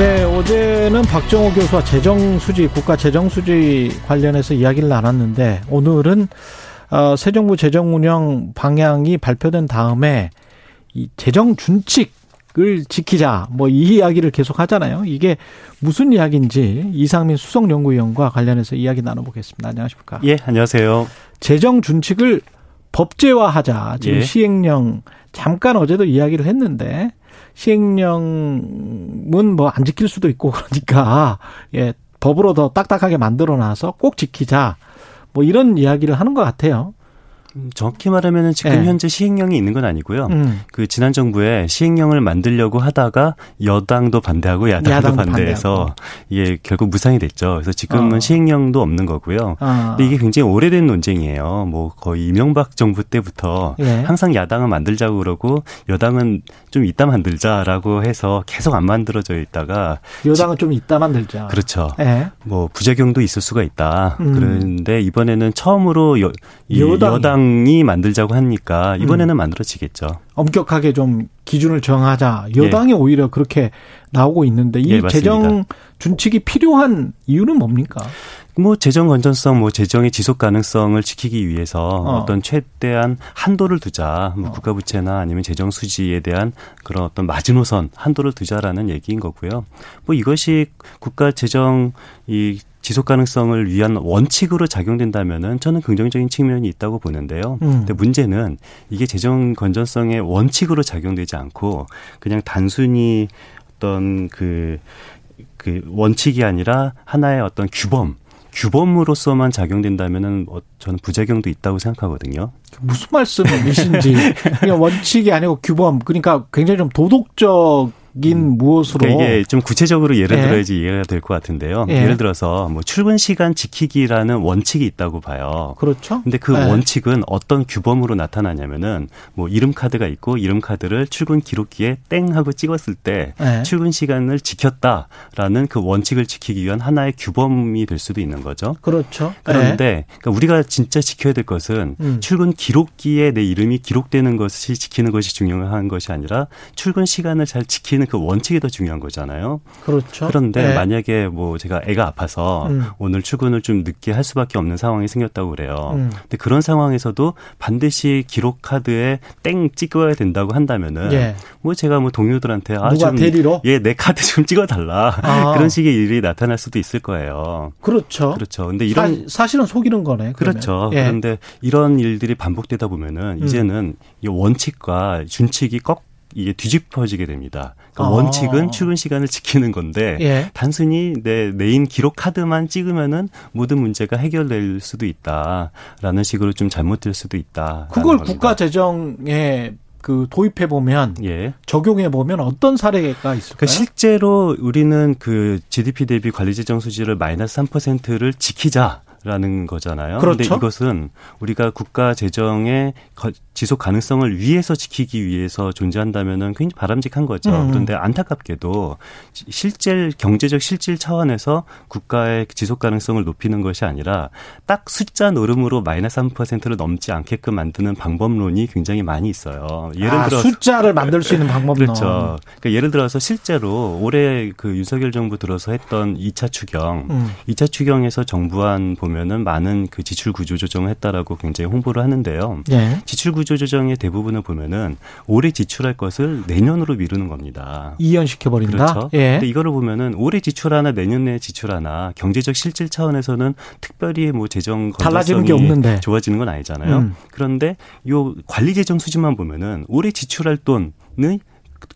네, 어제는 박정호 교수와 재정수지, 국가 재정수지 관련해서 이야기를 나눴는데, 오늘은, 어, 새 정부 재정 운영 방향이 발표된 다음에, 이 재정 준칙을 지키자, 뭐, 이 이야기를 계속 하잖아요. 이게 무슨 이야기인지 이상민 수석연구위원과 관련해서 이야기 나눠보겠습니다. 안녕하십니까. 예, 안녕하세요. 재정 준칙을 법제화하자. 지금 예. 시행령, 잠깐 어제도 이야기를 했는데, 시행령은 뭐 안 지킬 수도 있고 그러니까 예 법으로 더 딱딱하게 만들어 놔서 꼭 지키자 뭐 이런 이야기를 하는 것 같아요. 음, 정확히 말하면은 지금 예. 현재 시행령이 있는 건 아니고요. 음. 그 지난 정부에 시행령을 만들려고 하다가 여당도 반대하고 야당도, 야당도 반대해서 반대하고. 이게 결국 무상이 됐죠. 그래서 지금은 어. 시행령도 없는 거고요. 아. 근데 이게 굉장히 오래된 논쟁이에요. 뭐 거의 이명박 정부 때부터 예. 항상 야당은 만들자고 그러고 여당은 좀 이따 만들자라고 해서 계속 안 만들어져 있다가 여당은 좀 이따 만들자. 그렇죠. 예. 뭐 부작용도 있을 수가 있다. 음. 그런데 이번에는 처음으로 여, 이 여당이. 여당이 만들자고 하니까 이번에는 만들어지겠죠. 엄격하게 좀 기준을 정하자. 여당이 오히려 그렇게 나오고 있는데 이 예. 재정 준칙이 필요한 이유는 뭡니까? 뭐 재정 건전성, 뭐 재정의 지속 가능성을 지키기 위해서 어. 어. 떤 최대한 한도를 두자. 뭐 어. 국가 부채나 아니면 재정 수지에 대한 그런 어떤 마지노선 한도를 두자라는 얘기인 거고요. 뭐 이것이 국가 재정 이 지속 가능성을 위한 원칙으로 작용된다면은 저는 긍정적인 측면이 있다고 보는데요. 음. 근데 문제는 이게 재정 건전성의 원칙으로 작용되지 않고 그냥 단순히 어떤 그, 그 원칙이 아니라 하나의 어떤 규범, 규범으로서만 작용된다면은 어, 저는 부작용도 있다고 생각하거든요. 무슨 말씀이신지 그냥 원칙이 아니고 규범 그러니까 굉장히 좀 도덕적 인 무엇으로 그러니까 이게 좀 구체적으로 예를 예. 들어야지 이해가 될 것 같은데요. 예. 예를 들어서 뭐 출근 시간 지키기라는 원칙이 있다고 봐요. 그렇죠. 근데 그 예. 원칙은 어떤 규범으로 나타나냐면은 뭐 이름 카드가 있고 이름 카드를 출근 기록기에 땡 하고 찍었을 때 예. 출근 시간을 지켰다라는 그 원칙을 지키기 위한 하나의 규범이 될 수도 있는 거죠. 그렇죠. 그런데 그러니까 우리가 진짜 지켜야 될 것은 음. 출근 기록기에 내 이름이 기록되는 것이 지키는 것이 중요한 것이 아니라 출근 시간을 잘 지키는 그 원칙이 더 중요한 거잖아요. 예. 그렇죠. 그런데 예. 만약에 뭐 제가 애가 아파서 음. 오늘 출근을 좀 늦게 할 수밖에 없는 상황이 생겼다고 그래요. 음. 근데 그런 상황에서도 반드시 기록 카드에 땡 찍어야 된다고 한다면은 예. 뭐 제가 뭐 동료들한테 아 좀? 예, 내 카드 좀 찍어 달라. 아. 그런 식의 일이 나타날 수도 있을 거예요. 그렇죠. 그렇죠. 근데 이런 사, 실은 속이는 거네. 그러면. 그렇죠. 예. 그런데 이런 일들이 반복되다 보면은 음. 이제는 이 원칙과 준칙이 꺾 이게 뒤집어지게 됩니다. 그러니까 아. 원칙은 출근 시간을 지키는 건데 예. 단순히 내 네임 기록 카드만 찍으면은 모든 문제가 해결될 수도 있다라는 식으로 좀 잘못될 수도 있다. 그걸 국가 재정에 그 도입해 보면 예. 적용해 보면 어떤 사례가 있을까요? 그러니까 실제로 우리는 그 GDP 대비 관리 재정 수지를 마이너스 3%를 지키자. 라는 거잖아요. 그렇죠. 근데 이것은 우리가 국가 재정의 거- 지속 가능성을 위해서 지키기 위해서 존재한다면은 굉장히 바람직한 거죠. 음. 그런데 안타깝게도 시- 실질 경제적 실질 차원에서 국가의 지속 가능성을 높이는 것이 아니라 딱 숫자 노름으로 마이너스 3%를 넘지 않게끔 만드는 방법론이 굉장히 많이 있어요. 예를 아, 들어 숫자를 만들 수 있는 방법론. 그렇죠. 그러니까 예를 들어서 실제로 올해 그 윤석열 정부 들어서 했던 2차 추경, 음. 2차 추경에서 정부안 보면 은 많은 그 지출 구조 조정을 했다라고 굉장히 홍보를 하는데요. 예. 지출 구조 조정의 대부분을 보면은 올해 지출할 것을 내년으로 미루는 겁니다. 이연시켜 버린다. 그렇죠. 예. 근데 이거를 보면은 올해 지출하나 내년 내에 지출하나 경제적 실질 차원에서는 특별히 뭐 재정 달라지는 게 없는데. 좋아지는 건 아니잖아요. 음. 그런데 요 관리 재정 수지만 보면은 올해 지출할 돈은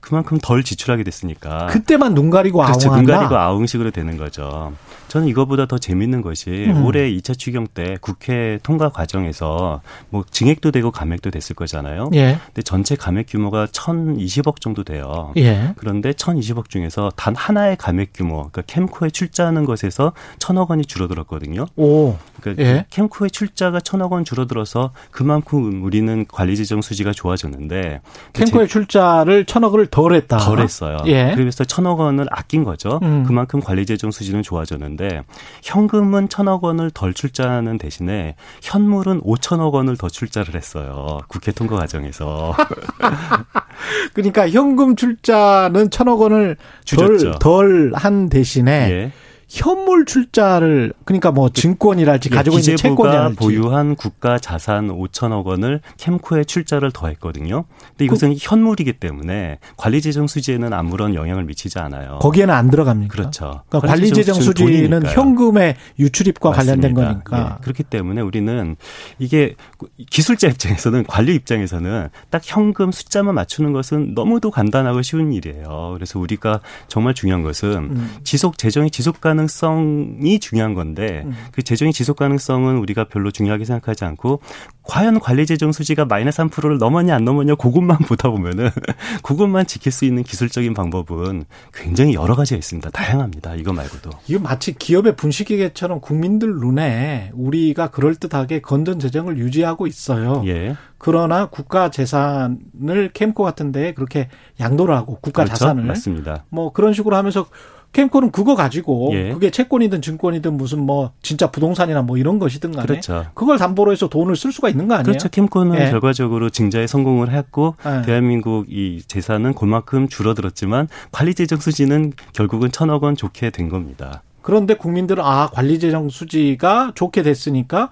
그만큼 덜 지출하게 됐으니까. 그때만 눈 가리고 그렇죠. 아웅한다. 눈 가리고 아웅식으로 되는 거죠. 저는 이거보다 더 재밌는 것이 음. 올해 2차 추경 때 국회 통과 과정에서 뭐 증액도 되고 감액도 됐을 거잖아요. 예. 근데 전체 감액 규모가 1,020억 정도 돼요. 예. 그런데 1,020억 중에서 단 하나의 감액 규모, 그러니까 캠코에 출자하는 것에서 1,000억 원이 줄어들었거든요. 오. 그러니까 예. 캠코에 출자가 1,000억 원 줄어들어서 그만큼 우리는 관리 재정 수지가 좋아졌는데 캠코에 출자를 1,000억을 덜했다. 덜했어요. 예. 그래서 1,000억 원을 아낀 거죠. 음. 그만큼 관리 재정 수지는 좋아졌는데 현금은 1,000억 원을 덜 출자하는 대신에 현물은 5천억 원을 더 출자를 했어요. 국회 통과 과정에서. 그러니까 현금 출자는 1,000억 원을 덜 한 대신에 예. 현물 출자를 그러니까 뭐 증권이랄지 예, 가지고 있는 채권이랄지 보유한 국가 자산 5천억 원을 캠코에 출자를 더했거든요. 근데 이것은 그, 현물이기 때문에 관리재정 수지에는 아무런 영향을 미치지 않아요. 거기에는 안 들어갑니까? 그렇죠. 그러니까 관리재정 수지는 돈이니까요. 현금의 유출입과 맞습니다. 관련된 거니까. 네. 그렇기 때문에 우리는 이게 기술자 입장에서는 관리 입장에서는 딱 현금 숫자만 맞추는 것은 너무도 간단하고 쉬운 일이에요. 그래서 우리가 정말 중요한 것은 음. 지속 재정이 지속 가능 가능성이 중요한 건데 음. 그 재정의 지속 가능성은 우리가 별로 중요하게 생각하지 않고 과연 관리 재정 수지가 마이너스 3%를 넘었냐 안 넘었냐 그것만 보다 보면은 그것만 지킬 수 있는 기술적인 방법은 굉장히 여러 가지가 있습니다. 다양합니다. 이거 말고도. 이거 마치 기업의 분식기계처럼 국민들 눈에 우리가 그럴듯하게 건전 재정을 유지하고 있어요. 예. 그러나 국가 재산을 캠코 같은 데에 그렇게 양도를 하고 국가 그렇죠? 자산을 맞습니다. 뭐 그런 식으로 하면서 캠코는 그거 가지고 예. 그게 채권이든 증권이든 무슨 뭐 진짜 부동산이나 뭐 이런 것이든 간에 그렇죠. 그걸 담보로 해서 돈을 쓸 수가 있는 거 아니에요? 그렇죠. 캠코는 예. 결과적으로 증자에 성공을 했고 예. 대한민국 이 재산은 그만큼 줄어들었지만 관리재정 수지는 결국은 천억 원 좋게 된 겁니다. 그런데 국민들은 아 관리재정 수지가 좋게 됐으니까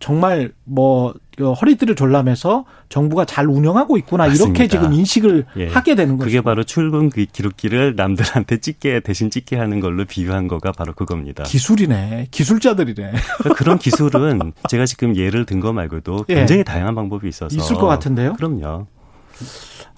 정말 뭐 허리띠를 졸라매서 정부가 잘 운영하고 있구나 맞습니다. 이렇게 지금 인식을 예. 하게 되는 거죠. 그게 바로 출근 기록기를 남들한테 찍게 대신 찍게 하는 걸로 비유한 거가 바로 그겁니다. 기술이네, 기술자들이네. 그러니까 그런 기술은 제가 지금 예를 든 거 말고도 예. 굉장히 예. 다양한 방법이 있어서 있을 것 같은데요. 그럼요.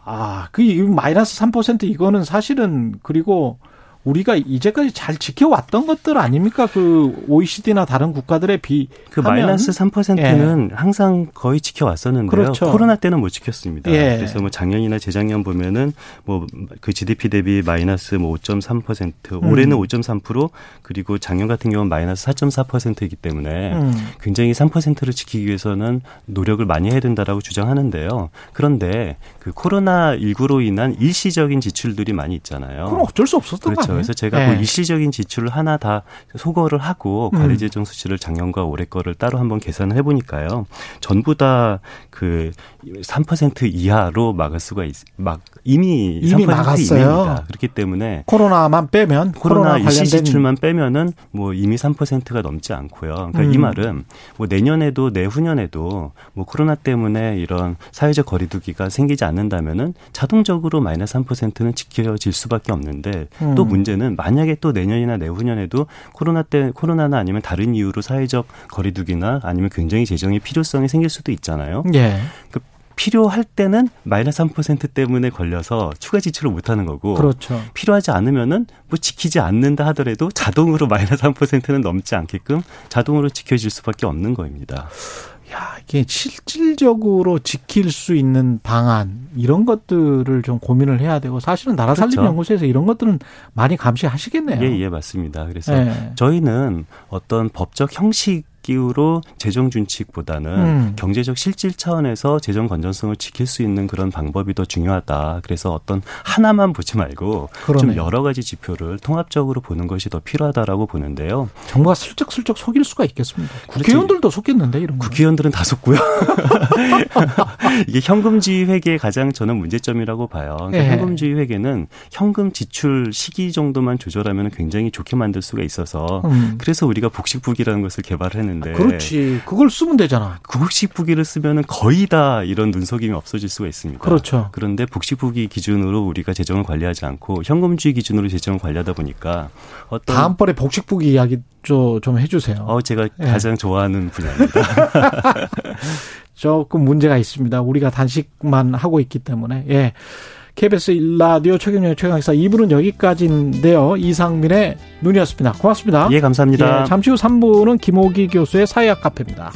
아, 그 마이너스 3% 이거는 사실은 그리고 우리가 이제까지 잘 지켜왔던 것들 아닙니까? 그 OECD나 다른 국가들의 비. 그 마이너스 3%는 예. 항상 거의 지켜왔었는데요. 그렇죠. 코로나 때는 못 지켰습니다. 예. 그래서 뭐 작년이나 재작년 보면은 뭐 그 GDP 대비 마이너스 뭐 5.3% 음. 올해는 5.3% 그리고 작년 같은 경우는 마이너스 4.4%이기 때문에 음. 굉장히 3%를 지키기 위해서는 노력을 많이 해야 된다라고 주장하는데요. 그런데 그 코로나 19로 인한 일시적인 지출들이 많이 있잖아요. 그럼 어쩔 수 없었던 그렇죠. 그래서 제가 네. 그 일시적인 지출을 하나 다 소거를 하고 음. 관리재정 수치를 작년과 올해 거를 따로 한번 계산을 해보니까요. 전부 다 그 3% 이하로 막을 수가 있, 막 이미, 이미 3% 막았어요. 이내입니다. 그렇기 때문에 코로나만 빼면 코로나, 코로나 일시 지출만 빼면은 뭐 이미 3%가 넘지 않고요. 그러니까 음. 이 말은 뭐 내년에도 내후년에도 뭐 코로나 때문에 이런 사회적 거리두기가 생기지 않는다면은 자동적으로 마이너스 3%는 지켜질 수밖에 없는데 음. 또 문제는 만약에 또 내년이나 내후년에도 코로나 때 코로나나 아니면 다른 이유로 사회적 거리두기나 아니면 굉장히 재정의 필요성이 생길 수도 있잖아요. 예. 그 필요할 때는 마이너스 3% 때문에 걸려서 추가 지출을 못 하는 거고 그렇죠. 필요하지 않으면은 뭐 지키지 않는다 하더라도 자동으로 마이너스 3%는 넘지 않게끔 자동으로 지켜질 수밖에 없는 거입니다. 야, 이게 실질적으로 지킬 수 있는 방안 이런 것들을 좀 고민을 해야 되고 사실은 나라 살림 그렇죠. 연구소에서 이런 것들은 많이 감시하시겠네요. 예, 예, 맞습니다. 그래서 예. 저희는 어떤 법적 형식 기후로 재정 준칙보다는 음. 경제적 실질 차원에서 재정 건전성을 지킬 수 있는 그런 방법이 더 중요하다. 그래서 어떤 하나만 보지 말고 그러네요. 좀 여러 가지 지표를 통합적으로 보는 것이 더 필요하다라고 보는데요. 정부가 슬쩍슬쩍 속일 수가 있겠습니다. 국회의원들도 속겠는데 이런 거. 국회의원들은 다 속고요. 이게 현금주의 회계의 가장 저는 문제점이라고 봐요. 그러니까 네. 현금주의 회계는 현금 지출 시기 정도만 조절하면 굉장히 좋게 만들 수가 있어서 음. 그래서 우리가 복식북이라는 것을 개발을 했는데 있는데. 그렇지. 그걸 쓰면 되잖아. 국식 부기를 쓰면은 거의 다 이런 눈속임이 없어질 수가 있습니다. 그렇죠. 그런데 복식 부기 기준으로 우리가 재정을 관리하지 않고 현금주의 기준으로 재정을 관리하다 보니까 어떤 다음번에 복식 부기 이야기 좀 해주세요. 어, 제가 예. 가장 좋아하는 분야입니다. 조금 문제가 있습니다. 우리가 단식만 하고 있기 때문에. 예. KBS 일라디오 최경영의 최강사 2부는 여기까지인데요. 이상민의 눈이었습니다. 고맙습니다. 예, 감사합니다. 예, 잠시 후 3부는 김호기 교수의 사회학 카페입니다.